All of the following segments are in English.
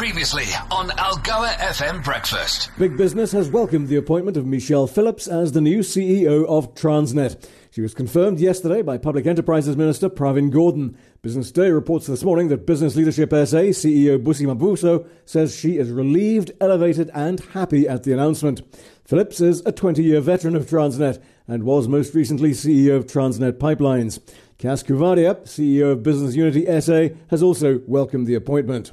Previously on Algoa FM Breakfast. Big Business has welcomed the appointment of Michelle Phillips as the new CEO of Transnet. She was confirmed yesterday by Public Enterprises Minister Pravin Gordhan. Business Day reports this morning that Business Leadership SA CEO Busi Mabuso says she is relieved, elevated, and happy at the announcement. Phillips is a 20 year veteran of Transnet and was most recently CEO of Transnet Pipelines. Cas Coovadia, CEO of Business Unity SA, has also welcomed the appointment.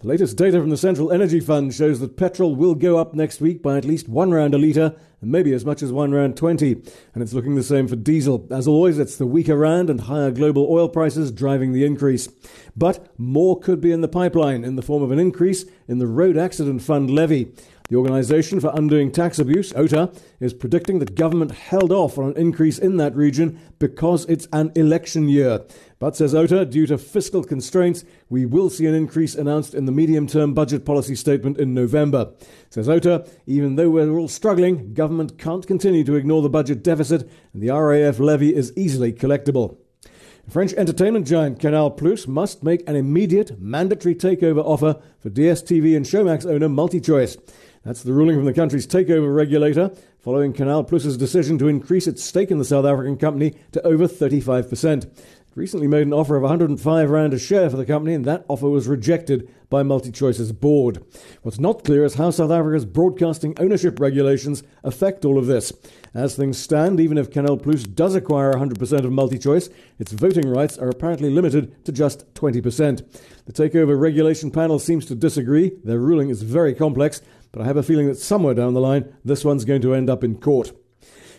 The latest data from the Central Energy Fund shows that petrol will go up next week by at least one rand a litre and maybe as much as one rand 20. And it's looking the same for diesel. As always, it's the weaker rand and higher global oil prices driving the increase. But more could be in the pipeline in the form of an increase in the Road Accident Fund levy. The Organisation for Undoing Tax Abuse, OUTA, is predicting that government held off on an increase in that region because it's an election year. But, says OUTA, due to fiscal constraints, we will see an increase announced in the medium term budget policy statement in November. Says OUTA, even though we're all struggling, government can't continue to ignore the budget deficit, and the RAF levy is easily collectible. French entertainment giant Canal Plus must make an immediate mandatory takeover offer for DSTV and Showmax owner MultiChoice. That's the ruling from the country's takeover regulator, following Canal Plus's decision to increase its stake in the South African company to over 35%. It recently made an offer of 105 rand a share for the company, and that offer was rejected by MultiChoice's board. What's not clear is how South Africa's broadcasting ownership regulations affect all of this. As things stand, even if Canal Plus does acquire 100% of MultiChoice, its voting rights are apparently limited to just 20%. The takeover regulation panel seems to disagree. Their ruling is very complex but I have a feeling that somewhere down the line, this one's going to end up in court.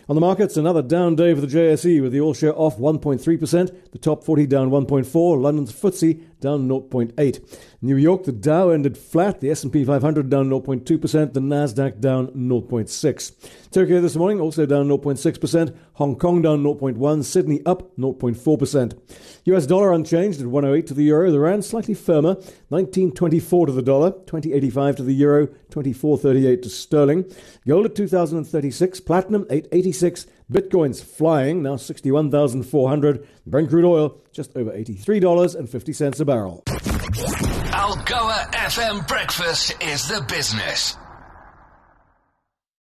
On the markets, another down day for the JSE with the all share off 1.3%, the top 40 down 1.4, London's FTSE down 0.8. New York, the Dow ended flat, the S&P 500 down 0.2%, the Nasdaq down 0.6. Tokyo this morning also down 0.6%, Hong Kong down 0.1, Sydney up 0.4%. US dollar unchanged at 108 to the euro, the rand slightly firmer, 19.24 to the dollar, 20.85 to the euro, 24.38 to sterling. Gold at 2036, platinum 886, Bitcoin's flying, now 61,400. Brent crude oil just over $83.50 a barrel. Algoa FM Breakfast is the business.